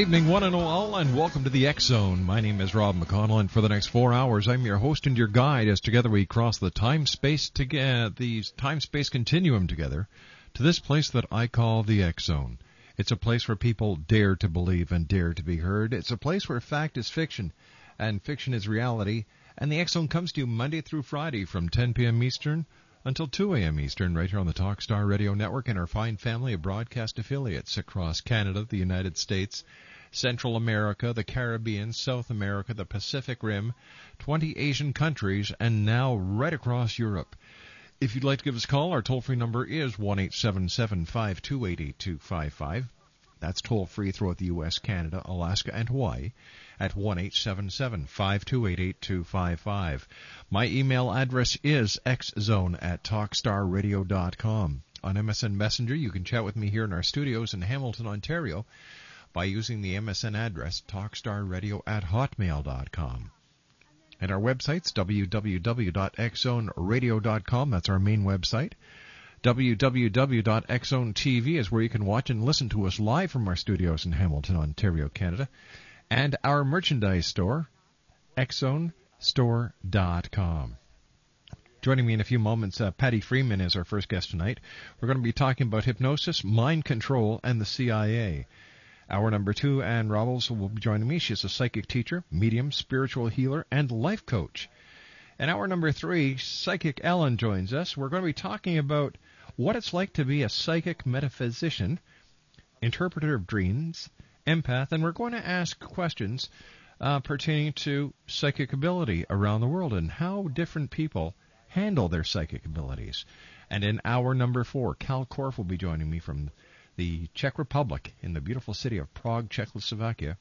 Evening, one and all, and welcome to the X Zone. My name is Rob McConnell, and for the next four hours, I'm your host and your guide as together we cross the time space together, the time space continuum together, to this place that I call the X Zone. It's a place where people dare to believe and dare to be heard. It's a place where fact is fiction, and fiction is reality. And the X Zone comes to you Monday through Friday from 10 p.m. Eastern until 2 a.m. Eastern, right here on the Talkstar Radio Network and our fine family of broadcast affiliates across Canada, the United States, Central America, the Caribbean, South America, the Pacific Rim, 20 Asian countries, and now right across Europe. If you'd like to give us a call, our toll free number is 1 877 That's toll free throughout the U.S., Canada, Alaska, and Hawaii at 1 877 528 8255. My email address is xzone at talkstarradio.com. On MSN Messenger, you can chat with me here in our studios in Hamilton, Ontario by using the MSN address talkstarradio at hotmail.com. And our website's www.xzoneradio.com. That's our main website. www.xzonetv is where you can watch and listen to us live from our studios in Hamilton, Ontario, Canada. And our merchandise store, xzonestore.com. Joining me in a few moments, uh, Pattie Freeman is our first guest tonight. We're going to be talking about hypnosis, mind control, and the CIA. Hour number two, Ann Robles will be joining me. She's a psychic teacher, medium, spiritual healer, and life coach. And hour number three, Psychic Ellen joins us. We're going to be talking about what it's like to be a psychic metaphysician, interpreter of dreams, empath, and we're going to ask questions uh, pertaining to psychic ability around the world and how different people handle their psychic abilities. And in hour number four, Kal Korff will be joining me from the Czech Republic in the beautiful city of Prague, Czechoslovakia.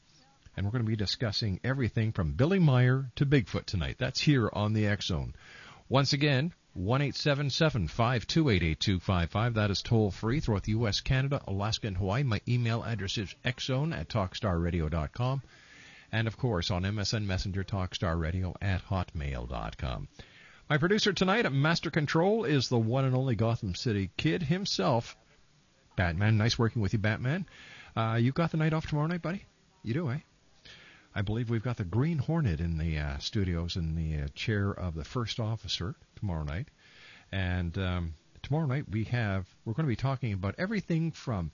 And we're going to be discussing everything from Billy Meier to Bigfoot tonight. That's here on the X Zone. Once again, One eight seven seven five two eight eight two five five. That is toll free throughout the U.S., Canada, Alaska, and Hawaii. My email address is xzone at talkstarradio.com. And of course, on MSN Messenger, talkstarradio at hotmail.com. My producer tonight at Master Control is the one and only Gotham City Kid himself, Batman. Nice working with you, Batman. Uh, you got the night off tomorrow night, buddy? You do, eh? I believe we've got the Green Hornet in the uh, studios in the uh, chair of the first officer tomorrow night. And um, tomorrow night we have we're going to be talking about everything from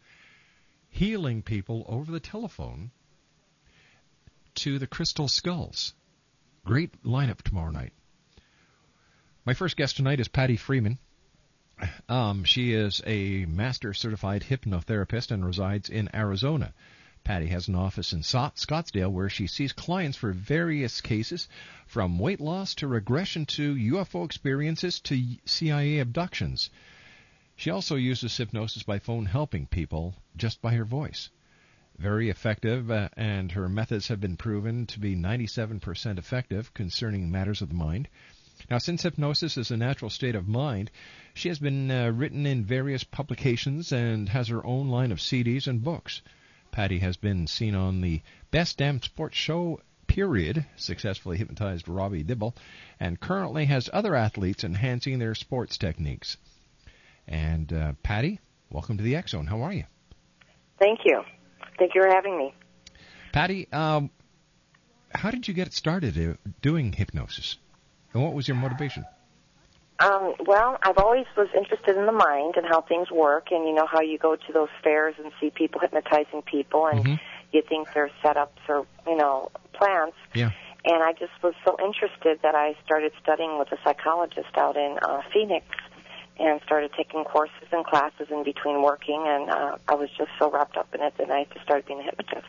healing people over the telephone to the crystal skulls. Great lineup tomorrow night. My first guest tonight is Pattie Freeman. Um, she is a master certified hypnotherapist and resides in Arizona. Pattie has an office in Scottsdale where she sees clients for various cases, from weight loss to regression to UFO experiences to CIA abductions. She also uses hypnosis by phone, helping people just by her voice. Very effective, uh, and her methods have been proven to be 97% effective concerning matters of the mind. Now, since hypnosis is a natural state of mind, she has been uh, written in various publications and has her own line of CDs and books. Pattie has been seen on the Best Damn Sports Show period, successfully hypnotized Robbie Dibble, and currently has other athletes enhancing their sports techniques. And uh, Pattie, welcome to the X Zone. How are you? Thank you. Thank you for having me. Pattie, um, how did you get started uh, doing hypnosis? And what was your motivation? Um, well, I've always was interested in the mind and how things work, and you know how you go to those fairs and see people hypnotizing people, and Mhm. you think they're setups or you know plants. Yeah. And I just was so interested that I started studying with a psychologist out in uh, Phoenix, and started taking courses and classes in between working, and uh, I was just so wrapped up in it that I just started being a hypnotist.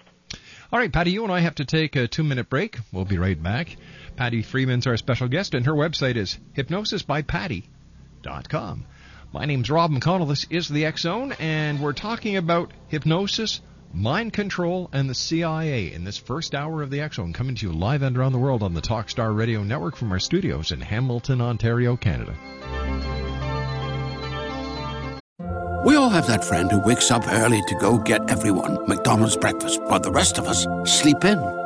All right, Patty, you and I have to take a two minute break. We'll be right back. Pattie Freeman's our special guest, and her website is hypnosisbypatty.com. My name's Rob McConnell. This is the X Zone, and we're talking about hypnosis, mind control, and the CIA in this first hour of the X Zone, coming to you live and around the world on the Talkstar Radio Network from our studios in Hamilton, Ontario, Canada. We all have that friend who wakes up early to go get everyone McDonald's breakfast, while the rest of us sleep in.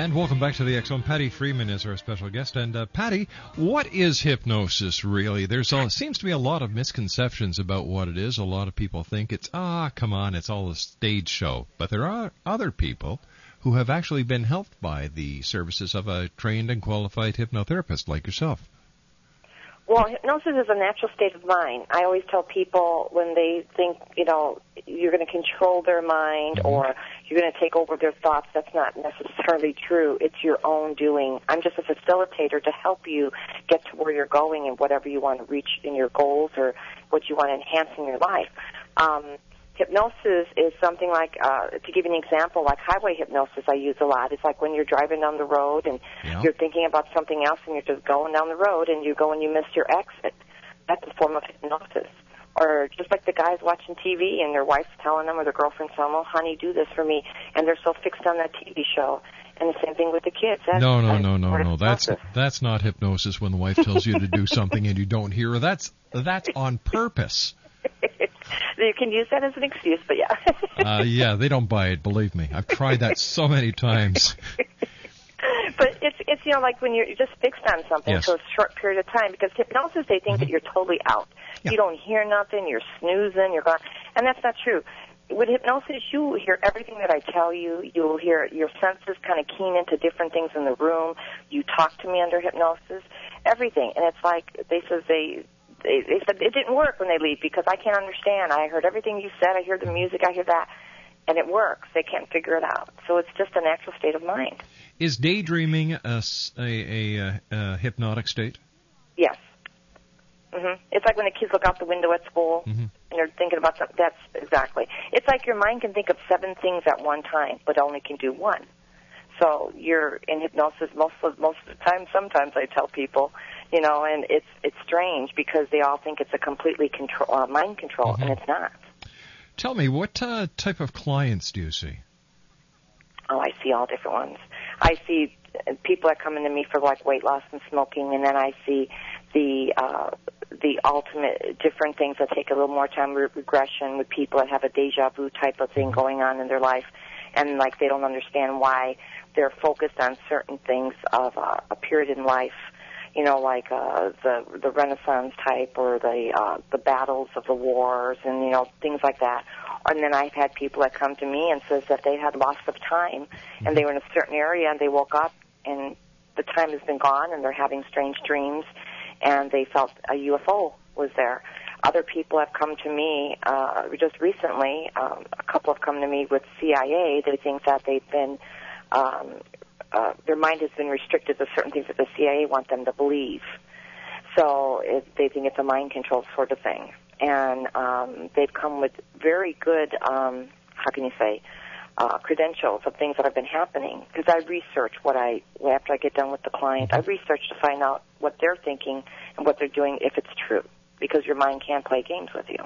And welcome back to the Zone. Pattie Freeman is our special guest. And uh, Pattie, what is hypnosis really? There's all, seems to be a lot of misconceptions about what it is. A lot of people think it's ah, come on, it's all a stage show. But there are other people who have actually been helped by the services of a trained and qualified hypnotherapist like yourself. Well, hypnosis is a natural state of mind. I always tell people when they think, you know, you're going to control their mind Mm-hmm. or you're going to take over their thoughts, that's not necessarily true. It's your own doing. I'm just a facilitator to help you get to where you're going and whatever you want to reach in your goals or what you want to enhance in your life. Um, hypnosis is something like, uh, to give you an example, like highway hypnosis I use a lot. It's like when you're driving down the road and Yeah. you're thinking about something else and you're just going down the road and you go and you miss your exit. That's a form of hypnosis. Or just like the guys watching TV and their wife's telling them or their girlfriend's telling them, oh, honey, do this for me. And they're so fixed on that TV show. And the same thing with the kids. That's, No, no, no, no, no. That's that's not hypnosis when the wife tells you to do something and you don't hear her. That's that's on purpose. you can use that as an excuse, but yeah. Uh, yeah, they don't buy it. Believe me, I've tried that so many times. but it's it's you know like when you're just fixed on something Yes. for a short period of time because hypnosis they think mm-hmm. that you're totally out. Yeah. You don't hear nothing, you're snoozing, you're gone, and that's not true. With hypnosis, you hear everything that I tell you. You'll hear your senses kind of keen into different things in the room. You talk to me under hypnosis, everything, and it's like they says they. They, they said it didn't work when they leave because I can't understand. I heard everything you said. I hear the music. I hear that, and it works. They can't figure it out. So it's just a natural state of mind. Is daydreaming a, a- a, uh, a hypnotic state? Yes. hmm It's like when the kids look out the window at school Mhm. and they're thinking about something. That's exactly. It's like your mind can think of seven things at one time, but only can do one. So you're in hypnosis most of most of the time. Sometimes I tell people, you know, and it's it's strange because they all think it's a completely control uh, mind control, and it's not. Tell me, what uh, type of clients do you see? Oh, I see all different ones. I see uh, people that come into me for like weight loss and smoking, and then I see the uh, the ultimate different things that take a little more time. Re- regression with people that have a deja vu type of thing going on in their life, and like they don't understand why they're focused on certain things of uh, a period in life. You know, like uh, the the Renaissance type or the uh, the battles of the wars, and you know things like that. And then I've had people that come to me and says that they had loss of time, and they were in a certain area, and they woke up, and the time has been gone, and they're having strange dreams, and they felt a UFO was there. Other people have come to me uh, just recently. Um, a couple have come to me with CIA. They think that they've been um, uh, their mind has been restricted to certain things that the CIA want them to believe. So it, they think it's a mind control sort of thing, and um, they've come with very good, um, how can you say, uh, credentials of things that have been happening. Because I research what I after I get done with the client, I research to find out what they're thinking and what they're doing if it's true. Because your mind can play games with you.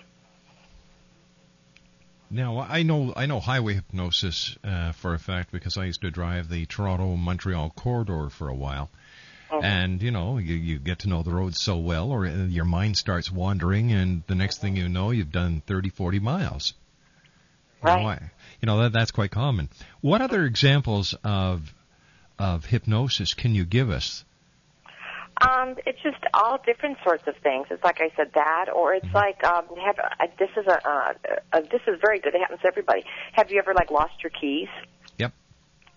Now, I know I know highway hypnosis uh, for a fact because I used to drive the Toronto-Montreal corridor for a while. And you know, you, you get to know the roads so well, or uh, your mind starts wandering, and the next thing you know, you've done 30, 40 miles. You know, Right. I- you know that that's quite common. What other examples of of hypnosis can you give us? Um, it's just all different sorts of things. It's like I said that, or it's like um, have uh, this is a, uh, uh, this is very good. It happens to everybody. Have you ever like lost your keys? Yep.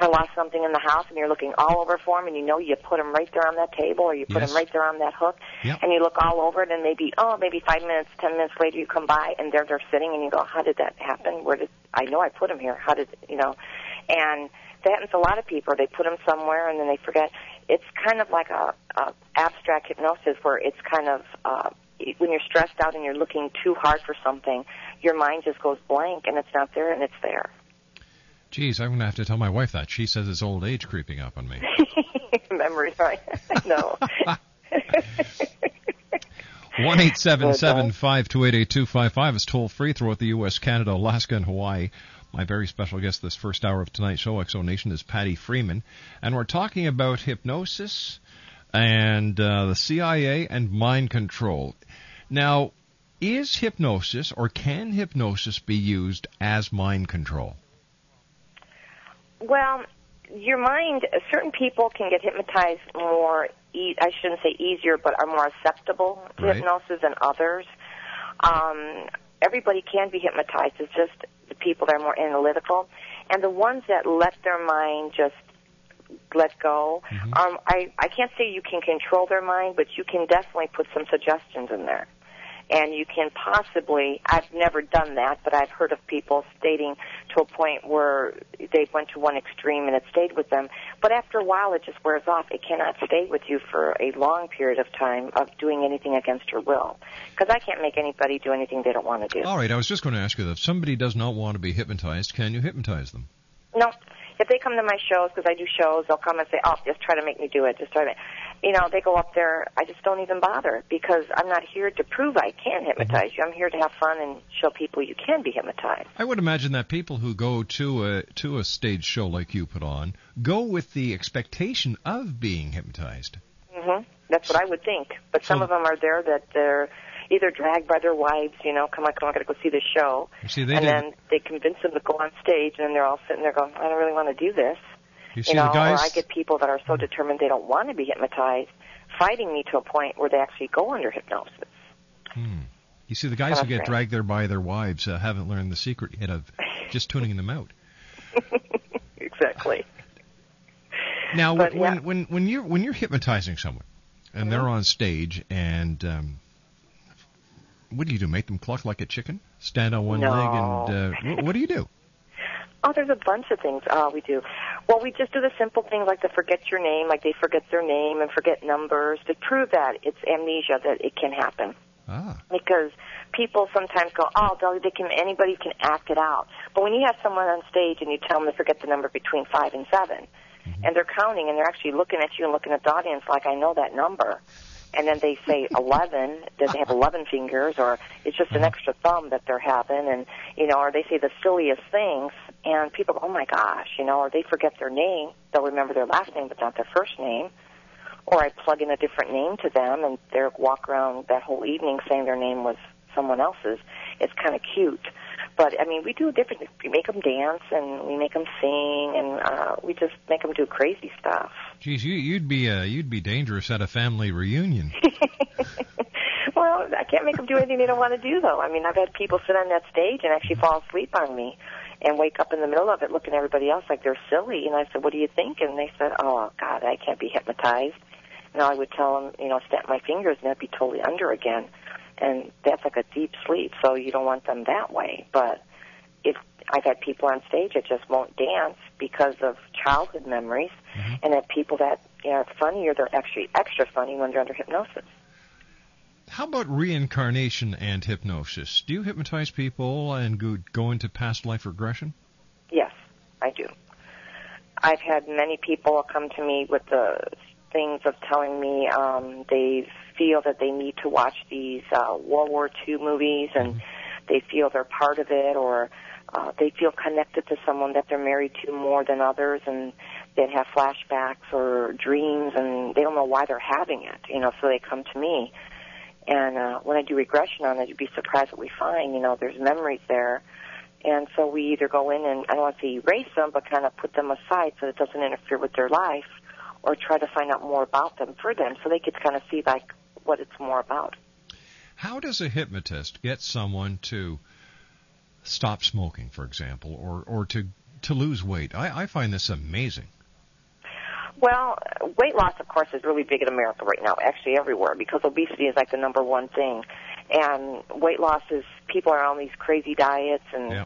Or lost something in the house, and you're looking all over for them, and you know you put them right there on that table, or you put Yes. them right there on that hook, Yep. and you look all over it, and maybe oh, maybe five minutes, ten minutes later, you come by, and there they're sitting, and you go, how did that happen? Where did I know I put them here? How did you know? And that happens to a lot of people. They put them somewhere, and then they forget. It's kind of like a, a abstract hypnosis, where it's kind of uh, when you're stressed out and you're looking too hard for something, your mind just goes blank, and it's not there, and it's there. Geez, I'm gonna have to tell my wife that. She says it's old age creeping up on me. Memory, right? no. One eight seven seven five two eight eight two five five is toll free throughout the U.S., Canada, Alaska, and Hawaii. My very special guest this first hour of tonight's show, Exo Nation, is Pattie Freeman, and we're talking about hypnosis and uh, the CIA and mind control. Now, is hypnosis or can hypnosis be used as mind control? Well, your mind, certain people can get hypnotized more. E- I shouldn't say easier, but are more acceptable to Right. hypnosis than others. Um, everybody can be hypnotized. It's just the people that are more analytical, and the ones that let their mind just let go. Um, I I can't say you can control their mind, but you can definitely put some suggestions in there. And you can possibly, I've never done that, but I've heard of people stating to a point where they went to one extreme and it stayed with them. But after a while, it just wears off. It cannot stay with you for a long period of time of doing anything against your will. Because I can't make anybody do anything they don't want to do. All right, I was just going to ask you that if somebody does not want to be hypnotized, can you hypnotize them? No. If they come to my shows, because I do shows, they'll come and say, "Oh, just try to make me do it. Just try to," you know. They go up there. I just don't even bother because I'm not here to prove I can hypnotize you. I'm here to have fun and show people you can be hypnotized. I would imagine that people who go to a to a stage show like you put on go with the expectation of being hypnotized. Mm-hmm. That's what I would think. But some So- of them are there that they're either dragged by their wives, you know, come on, come on, I got to go see the show, see, they and didn't- then they convince them to go on stage, and then they're all sitting there going, I don't really want to do this. You see, you know, the guys. or I get people that are so determined they don't want to be hypnotized, fighting me to a point where they actually go under hypnosis. Hmm. You see, the guys who get right. dragged there by their wives uh, haven't learned the secret yet of just tuning them out. exactly. Now, But, when, yeah. when when you're when you're hypnotizing someone and they're Mm-hmm. on stage and um, what do you do? Make them cluck like a chicken? Stand on one No. leg and uh, what, what do you do? Oh, there's a bunch of things uh, we do. Well, we just do the simple things like to forget your name, like they forget their name and forget numbers to prove that it's amnesia, that it can happen. Ah, Because people sometimes go, oh, they can, anybody can act it out. But when you have someone on stage and you tell them to forget the number between five and 7 and they're counting and they're actually looking at you and looking at the audience like, I know that number. And then they say 11, does they have 11 fingers, or it's just an mm-hmm. extra thumb that they're having, and, you know, or they say the silliest things, and people go, oh my gosh, you know, or they forget their name, they'll remember their last name but not their first name, or I plug in a different name to them, and they walk around that whole evening saying their name was someone else's. It's kind of cute. But I mean, we do different. We make them dance, and we make them sing, and uh, we just make them do crazy stuff. geez, you, you'd be uh, you'd be dangerous at a family reunion. well, I can't make them do anything they don't want to do, though. I mean, I've had people sit on that stage and actually fall asleep on me, and wake up in the middle of it looking at everybody else like they're silly. And I said, "What do you think?" And they said, "Oh God, I can't be hypnotized." And I would tell them, you know, snap my fingers, and they'd be totally under again. And that's like a deep sleep, so you don't want them that way. But if I've had people on stage that just won't dance because of childhood memories, and have people that you know, are funny or they're actually extra funny when they're under hypnosis. How about reincarnation and hypnosis? Do you hypnotize people and go, go into past life regression? Yes, I do. I've had many people come to me with the things of telling me um, they feel that they need to watch these uh, World War II movies and they feel they're part of it or uh, they feel connected to someone that they're married to more than others and they have flashbacks or dreams and they don't know why they're having it, you know, so they come to me. And uh, when I do regression on it, you'd be surprised what we find. You know, there's memories there and so we either go in and I don't want to say erase them, but kind of put them aside so it doesn't interfere with their life, or try to find out more about them for them so they could kind of see like what it's more about. How does a hypnotist get someone to stop smoking, for example, or, or to, to lose weight? I, I find this amazing. Well, weight loss, of course, is really big in America right now, actually everywhere, because obesity is like the number one thing. And weight loss is people are on these crazy diets, and Yeah.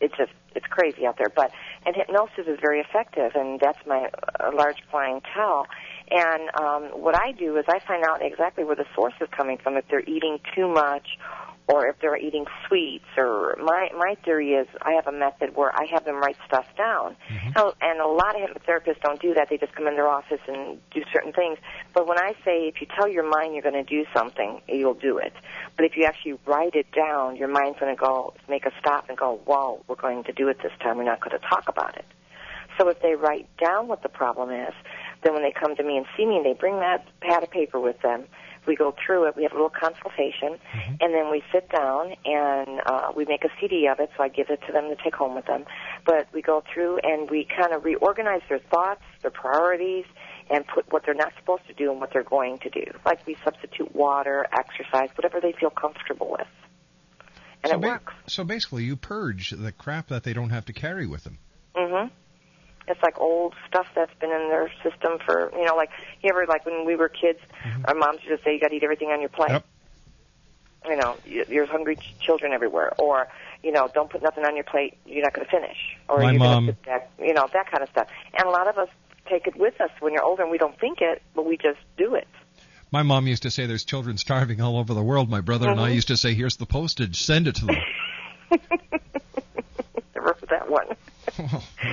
it's just it's crazy out there. But and hypnosis is very effective, and that's my uh, large clientele. And um, what I do is I find out exactly where the source is coming from. If they're eating too much, or if they're eating sweets, or my my theory is I have a method where I have them write stuff down. Now, and a lot of hypnotherapists don't do that. They just come in their office and do certain things. But when I say if you tell your mind you're going to do something, you'll do it. But if you actually write it down, your mind's going to go make a stop and go, "Whoa, we're going to do it this time. We're not going to talk about it." So if they write down what the problem is, then when they come to me and see me, they bring that pad of paper with them, we go through it. We have a little consultation, and then we sit down and uh, we make a CD of it. So I give it to them to take home with them. but we go through and we kind of reorganize their thoughts, their priorities, and put what they're not supposed to do and what they're going to do. Like we substitute water, exercise, whatever they feel comfortable with. And so it ba- works. So basically, you purge the crap that they don't have to carry with them. Mhm. It's like old stuff that's been in their system for you know, like you ever like when we were kids, our moms used to say you got to eat everything on your plate. Yep. You know, there's hungry ch- children everywhere, or you know, don't put nothing on your plate. You're not going to finish, or My you're mom- going to sit back. You know, that kind of stuff. And a lot of us take it with us when you're older, and we don't think it, but we just do it. My mom used to say there's children starving all over the world. My brother and I Mhm. used to say, here's the postage, send it to them. Never heard that one.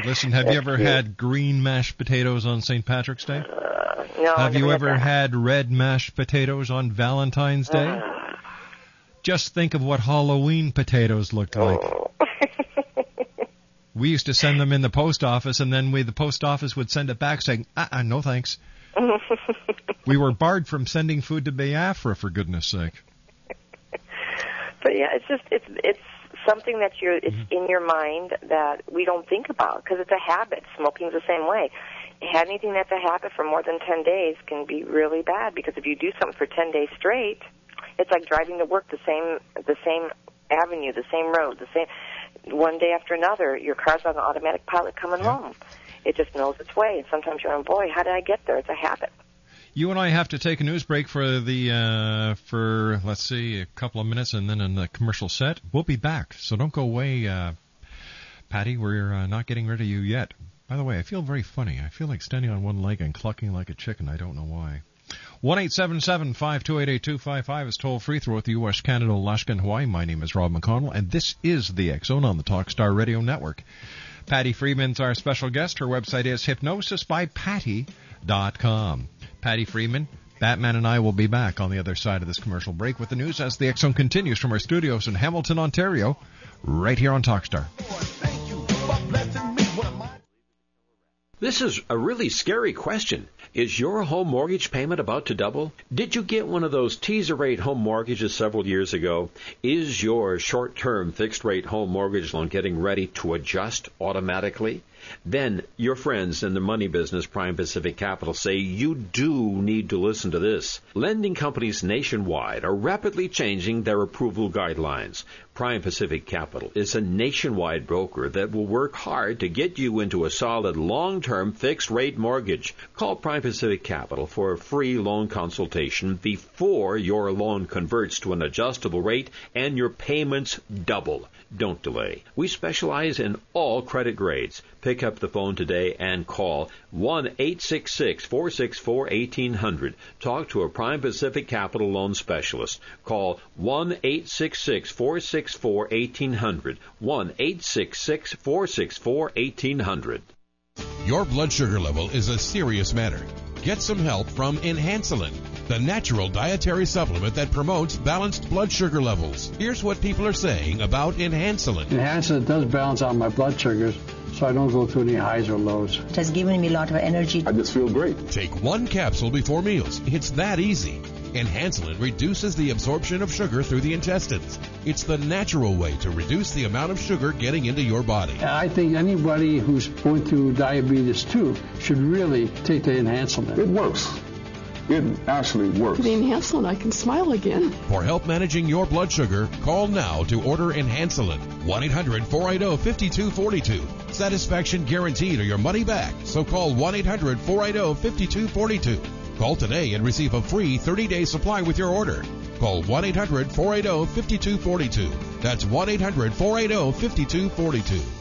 Listen, have you ever had green mashed potatoes on St. Patrick's Day? Uh, no. Have you ever had? had red mashed potatoes on Valentine's Day? Uh. Just think of what Halloween potatoes looked like. Oh. We used to send them in the post office, and then we, the post office would send it back saying, uh-uh, no thanks. we were barred from sending food to Biafra, for goodness sake. But yeah, it's just it's it's something that you're it's mm-hmm. in your mind that we don't think about because it's a habit. Smoking's the same way. Anything that's a habit for more than ten days can be really bad because if you do something for ten days straight, it's like driving to work the same the same avenue, the same road, the same one day after another. Your car's on automatic pilot coming home. It just knows its way, and sometimes you're on, boy, how did I get there? It's a habit. You and I have to take a news break for the uh, for let's see a couple of minutes, and then in the commercial set, we'll be back. So don't go away, uh, Pattie. We're uh, not getting rid of you yet. By the way, I feel very funny. I feel like standing on one leg and clucking like a chicken. I don't know why. One eight seven seven five two eight eight two five five is toll free throughout the U.S., Canada, Alaska, and Hawaii. My name is Rob McConnell, and this is the Zone on the Talkstar Radio Network. Pattie Freeman's our special guest. Her website is hypnosisbypatty.com. Pattie Freeman, Batman, and I will be back on the other side of this commercial break with the news as the Zone continues from our studios in Hamilton, Ontario, right here on Talkstar. This is a really scary question. Is your home mortgage payment about to double? Did you get one of those teaser rate home mortgages several years ago? Is your short term fixed rate home mortgage loan getting ready to adjust automatically? Then your friends in the money business, Prime Pacific Capital, say you do need to listen to this. Lending companies nationwide are rapidly changing their approval guidelines. Prime Pacific Capital is a nationwide broker that will work hard to get you into a solid long-term fixed rate mortgage. Call Prime Pacific Capital for a free loan consultation before your loan converts to an adjustable rate and your payments double. Don't delay. We specialize in all credit grades. Pick up the phone today and call 1-866-464-1800. Talk to a Prime Pacific Capital loan specialist. Call 1-866-464-1800. 1-866-464-1800. Your blood sugar level is a serious matter. Get some help from Enhancelin, the natural dietary supplement that promotes balanced blood sugar levels. Here's what people are saying about Enhancelin. Enhancelin does balance out my blood sugars, so I don't go through any highs or lows. It has given me a lot of energy. I just feel great. Take one capsule before meals. It's that easy. Enhancelin reduces the absorption of sugar through the intestines. It's the natural way to reduce the amount of sugar getting into your body. I think anybody who's going through diabetes too should really take the Enhancelin. It works. It actually works. The Enhancelin, I can smile again. For help managing your blood sugar, call now to order Enhancelin. 1-800-480-5242. Satisfaction guaranteed or your money back. So call 1-800-480-5242. Call today and receive a free 30-day supply with your order. Call 1-800-480-5242. That's 1-800-480-5242.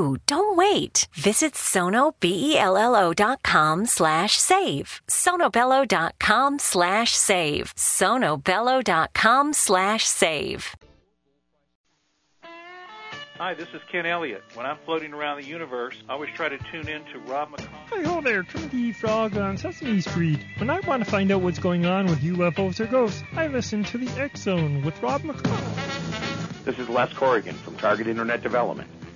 Don't wait. Visit sonobello.com slash save. sonobello.com slash save. sonobello.com slash save. Hi, this is Ken Elliott. When I'm floating around the universe, I always try to tune in to Rob McConnell. Hi ho there, Twinkie Frog on Sesame Street. When I want to find out what's going on with UFOs or ghosts, I listen to the X Zone with Rob McConnell. This is Les Corrigan from Target Internet Development.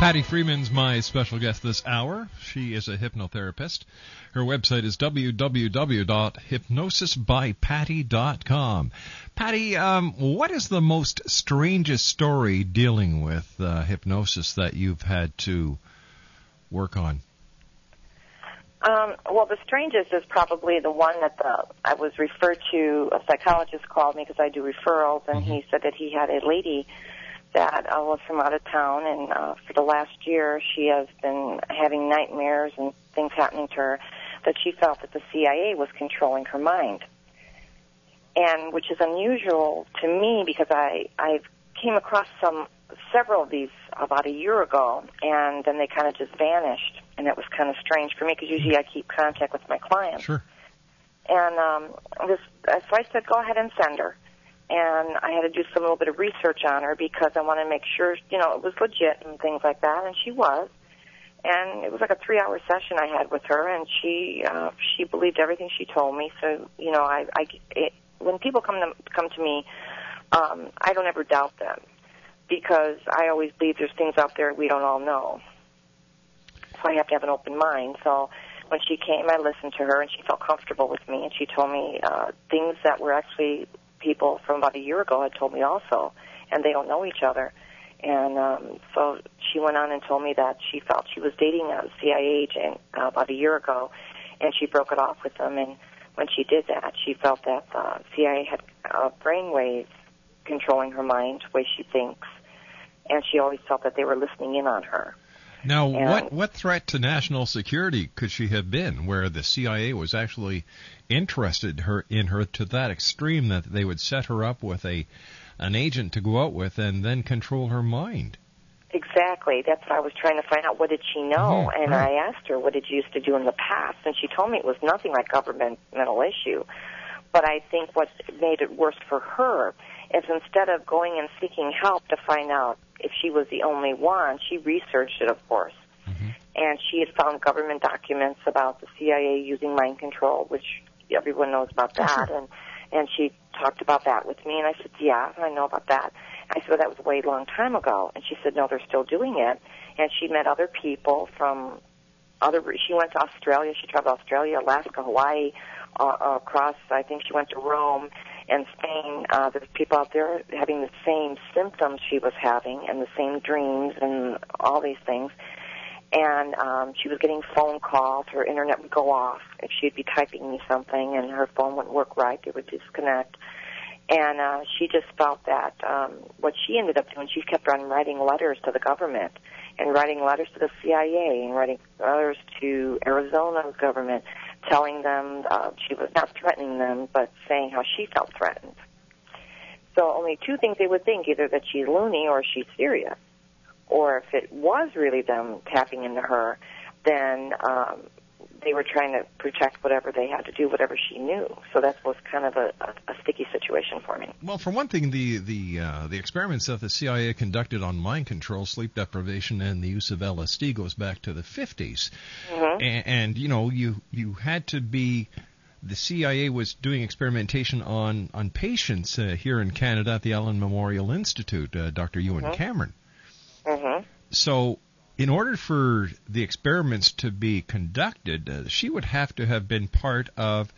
Pattie Freeman's my special guest this hour. She is a hypnotherapist. Her website is www.hypnosisbypatty.com. Pattie, um, what is the most strangest story dealing with uh, hypnosis that you've had to work on? Um, well, the strangest is probably the one that the I was referred to. A psychologist called me because I do referrals, and he said that he had a lady that uh, was from out of town, and uh, for the last year, she has been having nightmares and things happening to her that she felt that the CIA was controlling her mind, and which is unusual to me because I I came across some several of these about a year ago, and then they kind of just vanished, and it was kind of strange for me because usually I keep contact with my clients. Sure. And um, this, so I said, go ahead and send her and I had to do some little bit of research on her because I wanted to make sure, you know, it was legit and things like that, and she was. And it was like a three-hour session I had with her, and she uh, she believed everything she told me. So, you know, I, I it, when people come to come to me, um, I don't ever doubt them because I always believe there's things out there we don't all know. So I have to have an open mind. So when she came, I listened to her, and she felt comfortable with me, and she told me uh, things that were actually people from about a year ago had told me also, and they don't know each other. And um, so she went on and told me that she felt she was dating a CIA agent uh, about a year ago, and she broke it off with him. And when she did that, she felt that uh, CIA had uh, brainwaves controlling her mind, the way she thinks, and she always felt that they were listening in on her. Now, And- what what threat to national security could she have been, where the CIA was actually interested her in her to that extreme that they would set her up with a an agent to go out with and then control her mind? Exactly. That's what I was trying to find out. What did she know? Mhm, And. I asked her, what did you used to do in the past? And she told me it was nothing like governmental issue. But I think what made it worse for her is instead of going and seeking help to find out if she was the only one, she researched it, of course. And she had found government documents about the CIA using mind control, which everyone knows about that. And and she talked about that with me, and I said, yeah, I know about that. I said, well, that was a way long time ago. And she said, no, they're still doing it. And she met other people from other. She went to Australia. She traveled to Australia, Alaska, Hawaii, uh, across. I think she went to Rome and Spain. Uh, there's people out there having the same symptoms she was having, and the same dreams, and all these things. And um, she was getting phone calls. Her internet would go off if she'd be typing me something, and her phone wouldn't work right. It would disconnect. And uh, she just felt that um, what she ended up doing, she kept on writing letters to the government and writing letters to the CIA and writing letters to Arizona's government, telling them uh, she was not threatening them, but saying how she felt threatened. So only two things they would think: either that she's loony or she's serious. Or if it was really them tapping into her, then um, they were trying to protect whatever they had to do, whatever she knew. So that was kind of a, a, a sticky situation for me. Well, for one thing, the the uh, the experiments that the CIA conducted on mind control, sleep deprivation, and the use of LSD goes back to the 50s, mm-hmm. and, and you know you you had to be the CIA was doing experimentation on on patients uh, here in Canada at the Allen Memorial Institute, uh, Dr. Ewen Mhm. Cameron. Mm-hmm. So, in order for the experiments to be conducted, uh, she would have to have been part of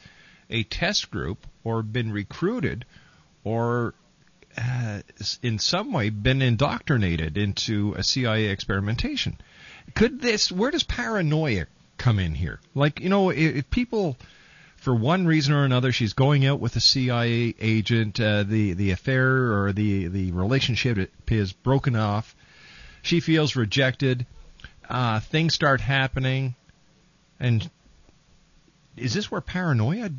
a test group or been recruited or uh, in some way been indoctrinated into a CIA experimentation. Could this, where does paranoia come in here? Like, you know, if, people, for one reason or another, she's going out with a CIA agent, uh, the, the affair or the, the relationship is broken off, she feels rejected, uh, things start happening, and is this where paranoia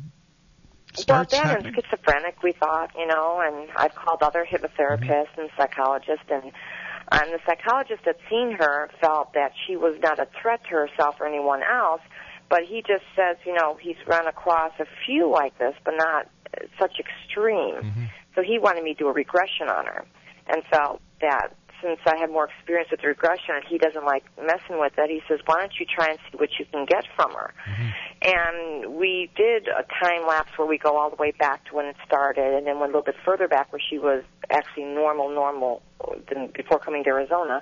starts well, then happening? schizophrenic, we thought, you know, and I've called other hypnotherapists and psychologists, and and the psychologist that seen her felt that she was not a threat to herself or anyone else, but he just says, you know, he's run across a few like this, but not such extreme. So he wanted me to do a regression on her, and felt that since I had more experience with regression and he doesn't like messing with it, he says, why don't you try and see what you can get from her? And we did a time lapse where we go all the way back to when it started, and then went a little bit further back where she was actually normal, normal than before coming to Arizona.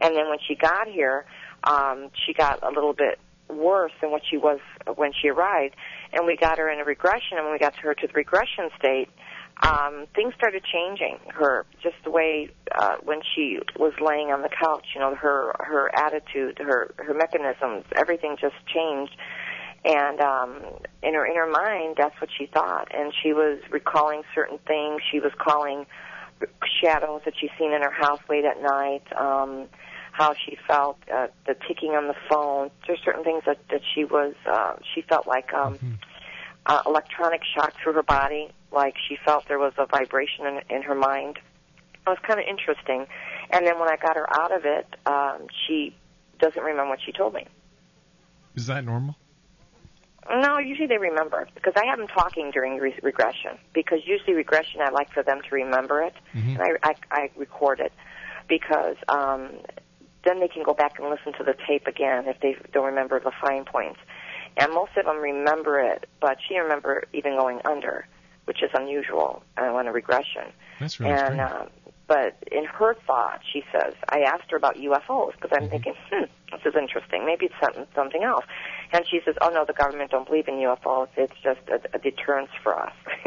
And then when she got here, um, she got a little bit worse than what she was when she arrived. And we got her in a regression, and when we got to her to the regression state, um, things started changing. Her just the way uh, when she was laying on the couch, you know, her her attitude, her her mechanisms, everything just changed. And um, in her inner mind, that's what she thought, and she was recalling certain things. She was calling shadows that she's seen in her house late at night. Um, how she felt, uh, the ticking on the phone. There's certain things that that she was. Uh, she felt like um, uh, electronic shock through her body, like she felt there was a vibration in, in her mind. It was kind of interesting. And then when I got her out of it, um, she doesn't remember what she told me. Is that normal? No, usually they remember because I have them talking during re- regression. Because usually regression, I like for them to remember it, Mm-hmm. and I, I, I record it because um, then they can go back and listen to the tape again if they don't remember the fine points. And most of them remember it, but she remember even going under, which is unusual uh, on a regression. That's really and um, but in her thought, she says, I asked her about UFOs because I'm thinking, hmm, this is interesting. Maybe it's something something else. And she says, Oh no, the government don't believe in UFOs. It's just a, a deterrence for us,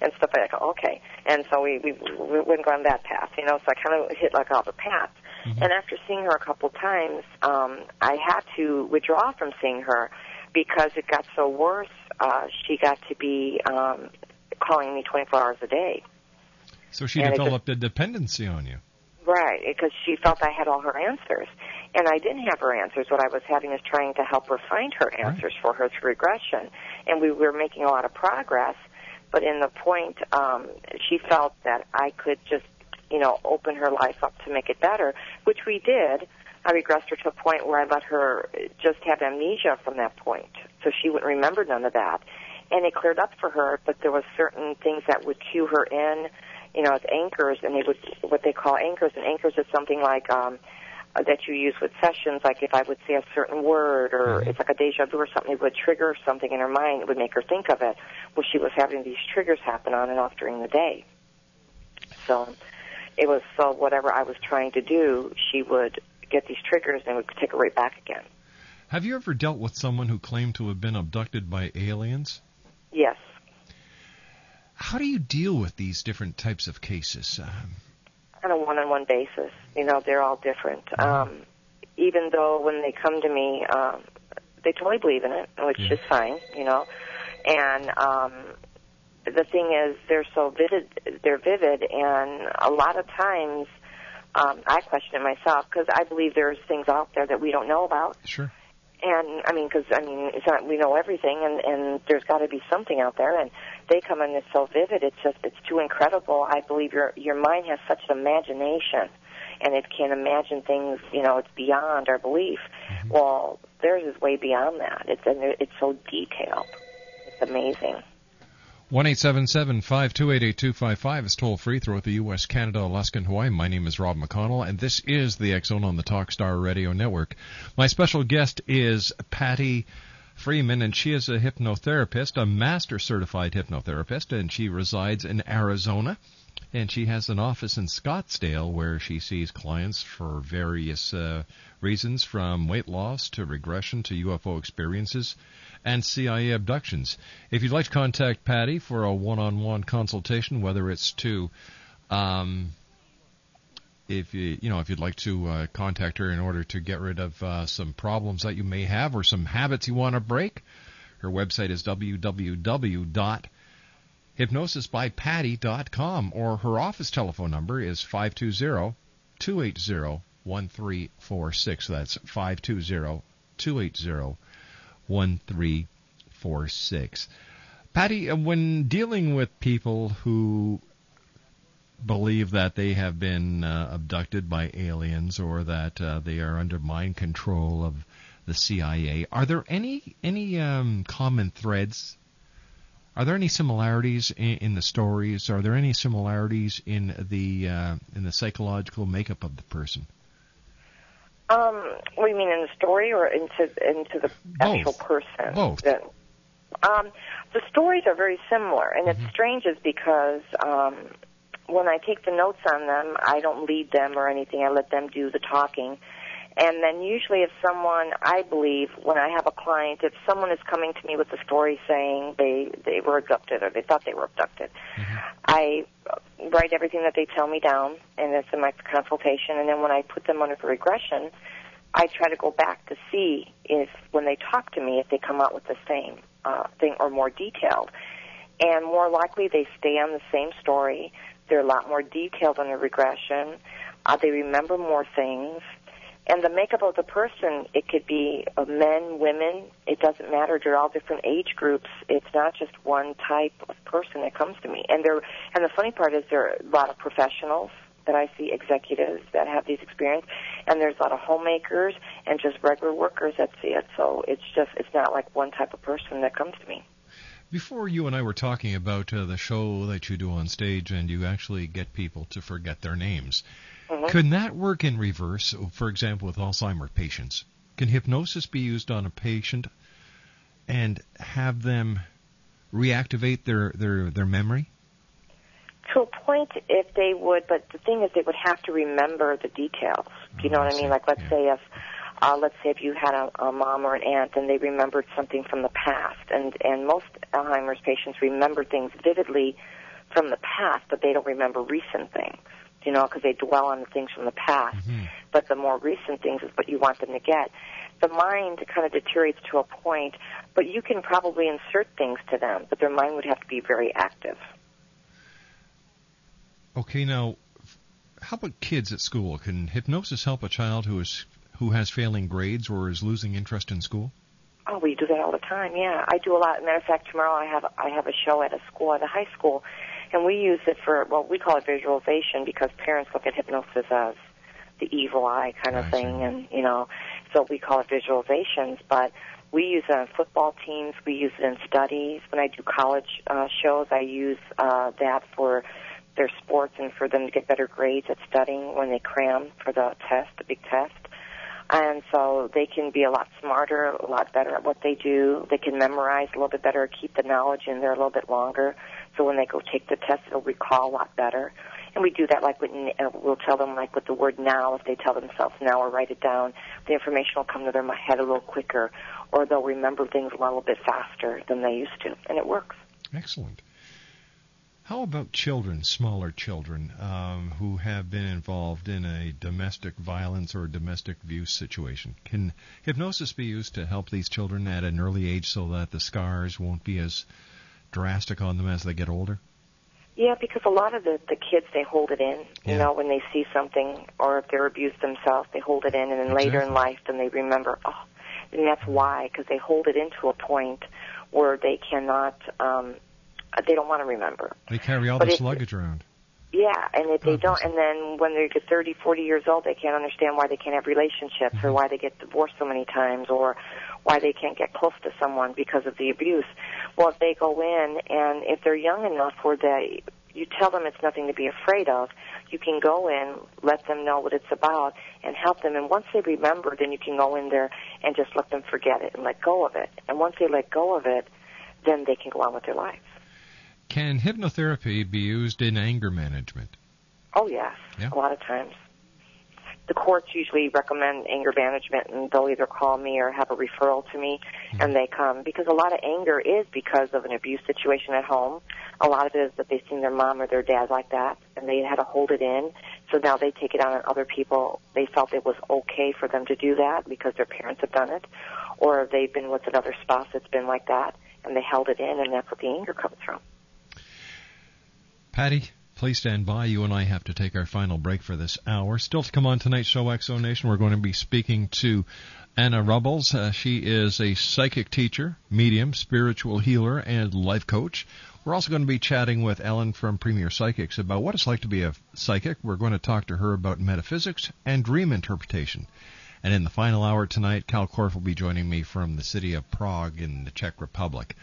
and stuff like that. Okay. And so we we we wouldn't go on that path, you know. So I kind of hit like all the paths. And after seeing her a couple times, um, I had to withdraw from seeing her because it got so worse. Uh, she got to be um, calling me 24 hours a day. So she And developed a dependency on you. Right, because she felt I had all her answers. And I didn't have her answers. What I was having is trying to help her find her answers for her through regression. And we were making a lot of progress. But in the point, um, she felt that I could just, you know, open her life up to make it better, which we did. I regressed her to a point where I let her just have amnesia from that point. So she wouldn't remember none of that. And it cleared up for her, but there was certain things that would cue her in, you know, as anchors, and they would, what they call anchors, and anchors is something like, um, that you use with sessions, like if I would say a certain word or it's like a deja vu or something, it would trigger something in her mind. It would make her think of it. Well, she was having these triggers happen on and off during the day. So it was so whatever I was trying to do, she would get these triggers and would take it right back again. Have you ever dealt with someone who claimed to have been abducted by aliens? Yes. How do you deal with these different types of cases? Um, on a one-on-one basis. You know, they're all different. Um, even though when they come to me, um, they totally believe in it, which is fine. You know, and um, the thing is, they're so vivid. They're vivid, and a lot of times, um, I question it myself because I believe there's things out there that we don't know about. Sure. And I mean, because I mean, it's not we know everything, and and there's got to be something out there. And they come in it's so vivid. It's just it's too incredible. I believe your your mind has such an imagination, and it can imagine things. You know, it's beyond our belief. Well, theirs is way beyond that. It's and it's so detailed. It's amazing. One eight seven seven five two eight eight two five five is toll free throughout the U.S., Canada, Alaska, and Hawaii. My name is Rob McConnell, and this is the Zone on the Talkstar Radio Network. My special guest is Pattie Freeman, and she is a hypnotherapist, a master certified hypnotherapist, and she resides in Arizona. And she has an office in Scottsdale where she sees clients for various uh, reasons, from weight loss to regression to UFO experiences and CIA abductions. If you'd like to contact Pattie for a one-on-one consultation, whether it's to um, if you you know if you'd like to uh, contact her in order to get rid of uh, some problems that you may have or some habits you want to break, her website is www.hypnosisbypatty.com or her office telephone number is 520 280 1346. That's 520 280 1346. Pattie, uh, when dealing with people who believe that they have been uh, abducted by aliens or that uh, they are under mind control of the CIA, are there any any um, common threads? Are there any similarities in, in, the stories? Are there any similarities in the uh, in the psychological makeup of the person? Um, what do you mean in the story or into into the Both. actual person? Both. The, um, the stories are very similar, and Mm-hmm. it's strange is because um, when I take the notes on them, I don't lead them or anything. I let them do the talking. And then usually if someone, I believe, when I have a client, if someone is coming to me with a story saying they, they were abducted or they thought they were abducted, I write everything that they tell me down, and it's in my consultation. And then when I put them under the regression, I try to go back to see if, when they talk to me, if they come out with the same uh, thing or more detailed. And more likely, they stay on the same story. They're a lot more detailed on the regression. Uh, they remember more things. And the makeup of the person, it could be uh, men, women. It doesn't matter. They're all different age groups. It's not just one type of person that comes to me. And they're, and the funny part is there are a lot of professionals that I see, executives that have these experience, and there's a lot of homemakers and just regular workers that see it. So it's just, it's not like one type of person that comes to me. Before you and I were talking about uh, the show that you do on stage, and you actually get people to forget their names. Mhm. Could that work in reverse? For example, with Alzheimer patients, can hypnosis be used on a patient and have them reactivate their their their memory? To a point, if they would, but the thing is, they would have to remember the details. Do you know what I mean? Like, let's say if, uh, let's say if you had a, a mom or an aunt and they remembered something from the past, and and most Alzheimer's patients remember things vividly from the past, but they don't remember recent things. You know, because they dwell on the things from the past. Mm-hmm. But the more recent things is what you want them to get. The mind kind of deteriorates to a point, but you can probably insert things to them, but their mind would have to be very active. Okay, now, how about kids at school? Can hypnosis help a child who is who has failing grades or is losing interest in school? Oh, we do that all the time. Yeah, I do a lot. Matter of fact, tomorrow I have I have a show at a school at a high school, and we use it for well, we call it visualization because parents look at hypnosis as the evil eye kind of thing, and you know, so we call it visualizations. But we use it on football teams. We use it in studies. When I do college uh, shows, I use uh, that for their sports and for them to get better grades at studying when they cram for the test, the big test. And so they can be a lot smarter, a lot better at what they do. They can memorize a little bit better, keep the knowledge in there a little bit longer. So when they go take the test, they'll recall a lot better. And we do that like uh, we'll tell them like with the word now, if they tell themselves now or write it down, the information will come to their head a little quicker, or they'll remember things a little bit faster than they used to, and it works. Excellent. How about children, smaller children, um, who have been involved in a domestic violence or domestic abuse situation? Can hypnosis be used to help these children at an early age so that the scars won't be as drastic on them as they get older? Yeah, because a lot of the the kids they hold it in. You Yeah. know, when they see something or if they're abused themselves, they hold it in, and then later in life, then they remember. Oh, and that's why because they hold it into a point where they cannot. um They don't want to remember. They carry all But this luggage around. Yeah, and if they oh, don't, and then when they get 30, 40 years old, they can't understand why they can't have relationships or mm-hmm. why they get divorced so many times or why they can't get close to someone because of the abuse. Well, if they go in and if they're young enough where they, you tell them it's nothing to be afraid of, you can go in, let them know what it's about, and help them. And once they remember, then you can go in there and just let them forget it and let go of it. And once they let go of it, then they can go on with their life. Can hypnotherapy be used in anger management? Oh yes, Yeah. a lot of times. The courts usually recommend anger management, and they'll either call me or have a referral to me, mm-hmm. and they come because a lot of anger is because of an abuse situation at home. A lot of it is that they've seen their mom or their dad like that, and they had to hold it in. So now they take it out on other people. They felt it was okay for them to do that because their parents have done it, or they've been with another spouse that's been like that, and they held it in, and that's what the anger comes from. Pattie, please stand by. You and I have to take our final break for this hour. Still to come on tonight's show, X Zone Nation, we're going to be speaking to Anna Robles. Uh, she is a psychic teacher, medium, spiritual healer, and life coach. We're also going to be chatting with Ellen from Premier Psychics about what it's like to be a psychic. We're going to talk to her about metaphysics and dream interpretation. And in the final hour tonight, Kal Korff will be joining me from the city of Prague in the Czech Republic.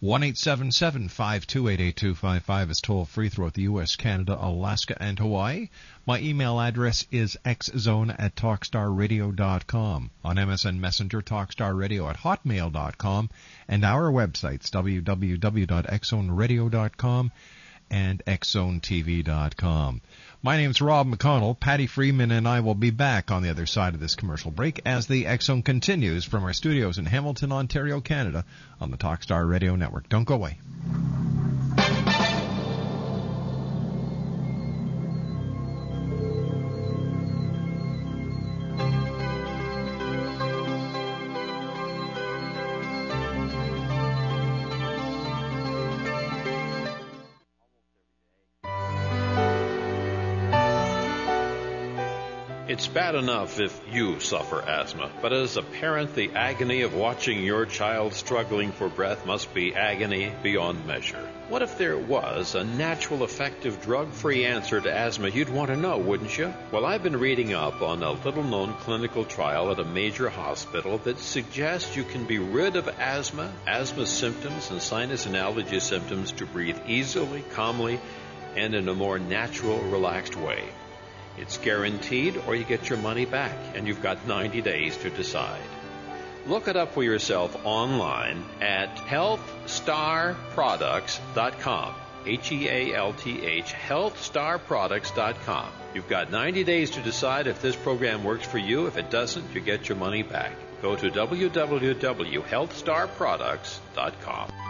One eight seven seven five two eight eight two five five is toll free throughout the U.S., Canada, Alaska, and Hawaii. My email address is xzone at talkstarradio.com. On MSN Messenger, talkstarradio at hotmail.com. And our websites, www.xzoneradio.com and xzonetv.com. My name's Rob McConnell. Pattie Freeman and I will be back on the other side of this commercial break as the X Zone continues from our studios in Hamilton, Ontario, Canada on the Talkstar Radio Network. Don't go away. Bad enough if you suffer asthma, but as a parent, the agony of watching your child struggling for breath must be agony beyond measure. What if there was a natural, effective, drug free answer to asthma? You'd want to know, wouldn't you? Well, I've been reading up on a little known clinical trial at a major hospital that suggests you can be rid of asthma, asthma symptoms, and sinus and allergy symptoms to breathe easily, calmly, and in a more natural, relaxed way. It's guaranteed or you get your money back, and you've got 90 days to decide. Look it up for yourself online at healthstarproducts.com. H E A L T H, healthstarproducts.com. You've got 90 days to decide if this program works for you. If it doesn't, you get your money back. Go to www.healthstarproducts.com.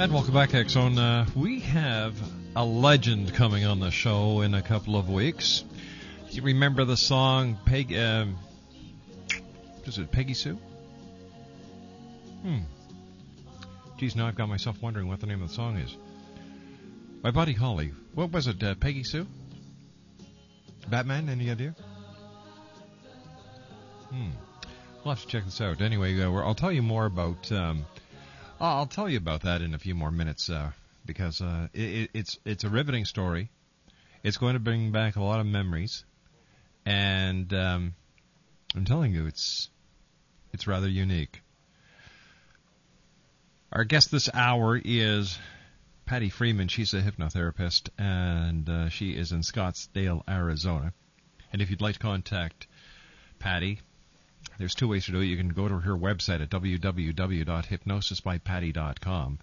And welcome back, X Zone. Uh, we have a legend coming on the show in a couple of weeks. You remember the song Peg? Um, is it Peggy Sue? Hmm. Geez, now I've got myself wondering what the name of the song is. My Buddy Holly. What was it? Uh, Peggy Sue? Batman? Any idea? Hmm. We'll have to check this out. Anyway, uh, I'll tell you more about. Um, I'll tell you about that in a few more minutes uh, because uh, it, it's it's a riveting story. It's going to bring back a lot of memories, and um, I'm telling you, it's it's rather unique. Our guest this hour is Pattie Freeman. She's a hypnotherapist, and uh, she is in Scottsdale, Arizona. And if you'd like to contact Pattie, there's two ways to do it. You can go to her website at www.hypnosisbypatty.com,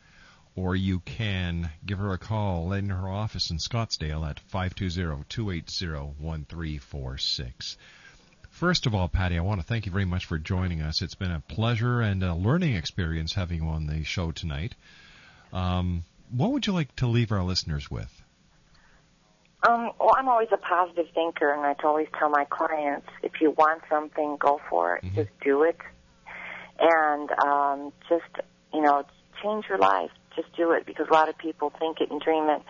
or you can give her a call in her office in Scottsdale at 520-280-1346. First of all, Pattie, I want to thank you very much for joining us. It's been a pleasure and a learning experience having you on the show tonight. Um, what would you like to leave our listeners with? Um, well, I'm always a positive thinker, and I always tell my clients, if you want something, go for it. Just do it, and um, just you know, change your life. Just do it because a lot of people think it and dream it.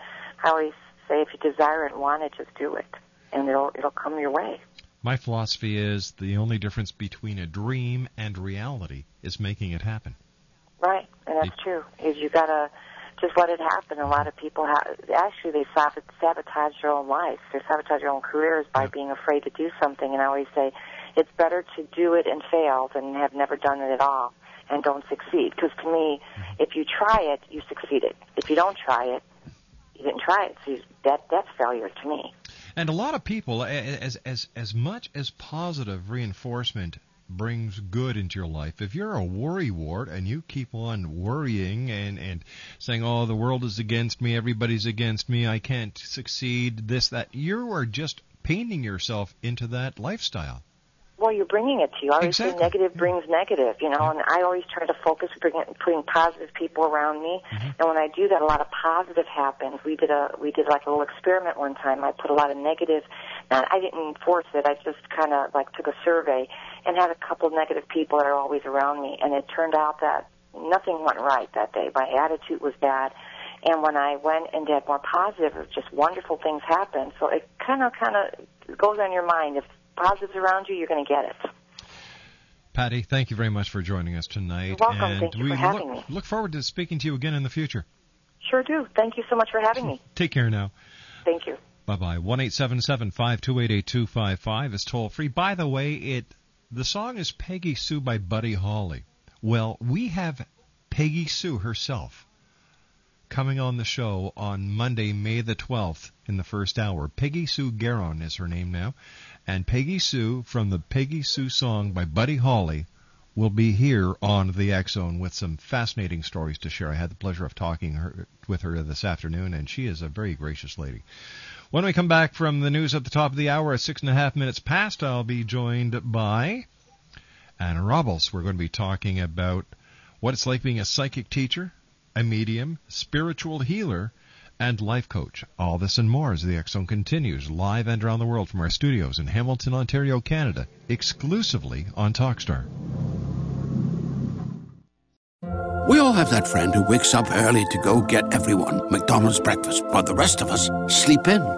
I always say, if you desire it and want it, just do it, and it'll it'll come your way. My philosophy is the only difference between a dream and reality is making it happen. Right, and that's true. Is you gotta just let it happen. A lot of people have actually they sabotage their own lives. They sabotage their own careers by being afraid to do something. And I always say, it's better to do it and fail than have never done it at all and don't succeed. Because to me, mm-hmm. if you try it, you succeeded. If you don't try it, you didn't try it. So that that's failure to me. And a lot of people, as as as much as positive reinforcement brings good into your life, if you're a worry wart and you keep on worrying and and saying, "Oh, the world is against me, everybody's against me, I can't succeed," this that, you are just painting yourself into that lifestyle. Well, you're bringing it to you. I always Exactly. say negative brings negative, you know, and I always try to focus bringing, putting positive people around me. Mm-hmm. And when I do that, a lot of positive happens. We did a we did like a little experiment one time. I put a lot of negative. Not I didn't force it. I just kind of like took a survey and had a couple of negative people that are always around me, and it turned out that nothing went right that day. My attitude was bad. And when I went and did more positive, just wonderful things happened. So it kind of, kind of goes on your mind. If positives around you, you're going to get it. Pattie, thank you very much for joining us tonight. You're welcome. And Thank you we for having look, me. look forward to speaking to you again in the future. Sure do. Thank you so much for having me. Take care now. Thank you. Bye bye. One eight seven seven five two eight eight two five five is toll free. By the way, it the song is Peggy Sue by Buddy Holly. Well, we have Peggy Sue herself coming on the show on Monday, May the 12th in the first hour. Peggy Sue Gerron is her name now. And Peggy Sue from the Peggy Sue song by Buddy Holly will be here on the Zone with some fascinating stories to share. I had the pleasure of talking her, with her this afternoon, and she is a very gracious lady. When we come back from the news at the top of the hour at six and a half minutes past, I'll be joined by Anna Robles. We're going to be talking about what it's like being a psychic teacher, a medium, spiritual healer, and life coach. All this and more as the Zone continues live and around the world from our studios in Hamilton, Ontario, Canada, exclusively on Talkstar. We all have that friend who wakes up early to go get everyone McDonald's breakfast, while the rest of us sleep in.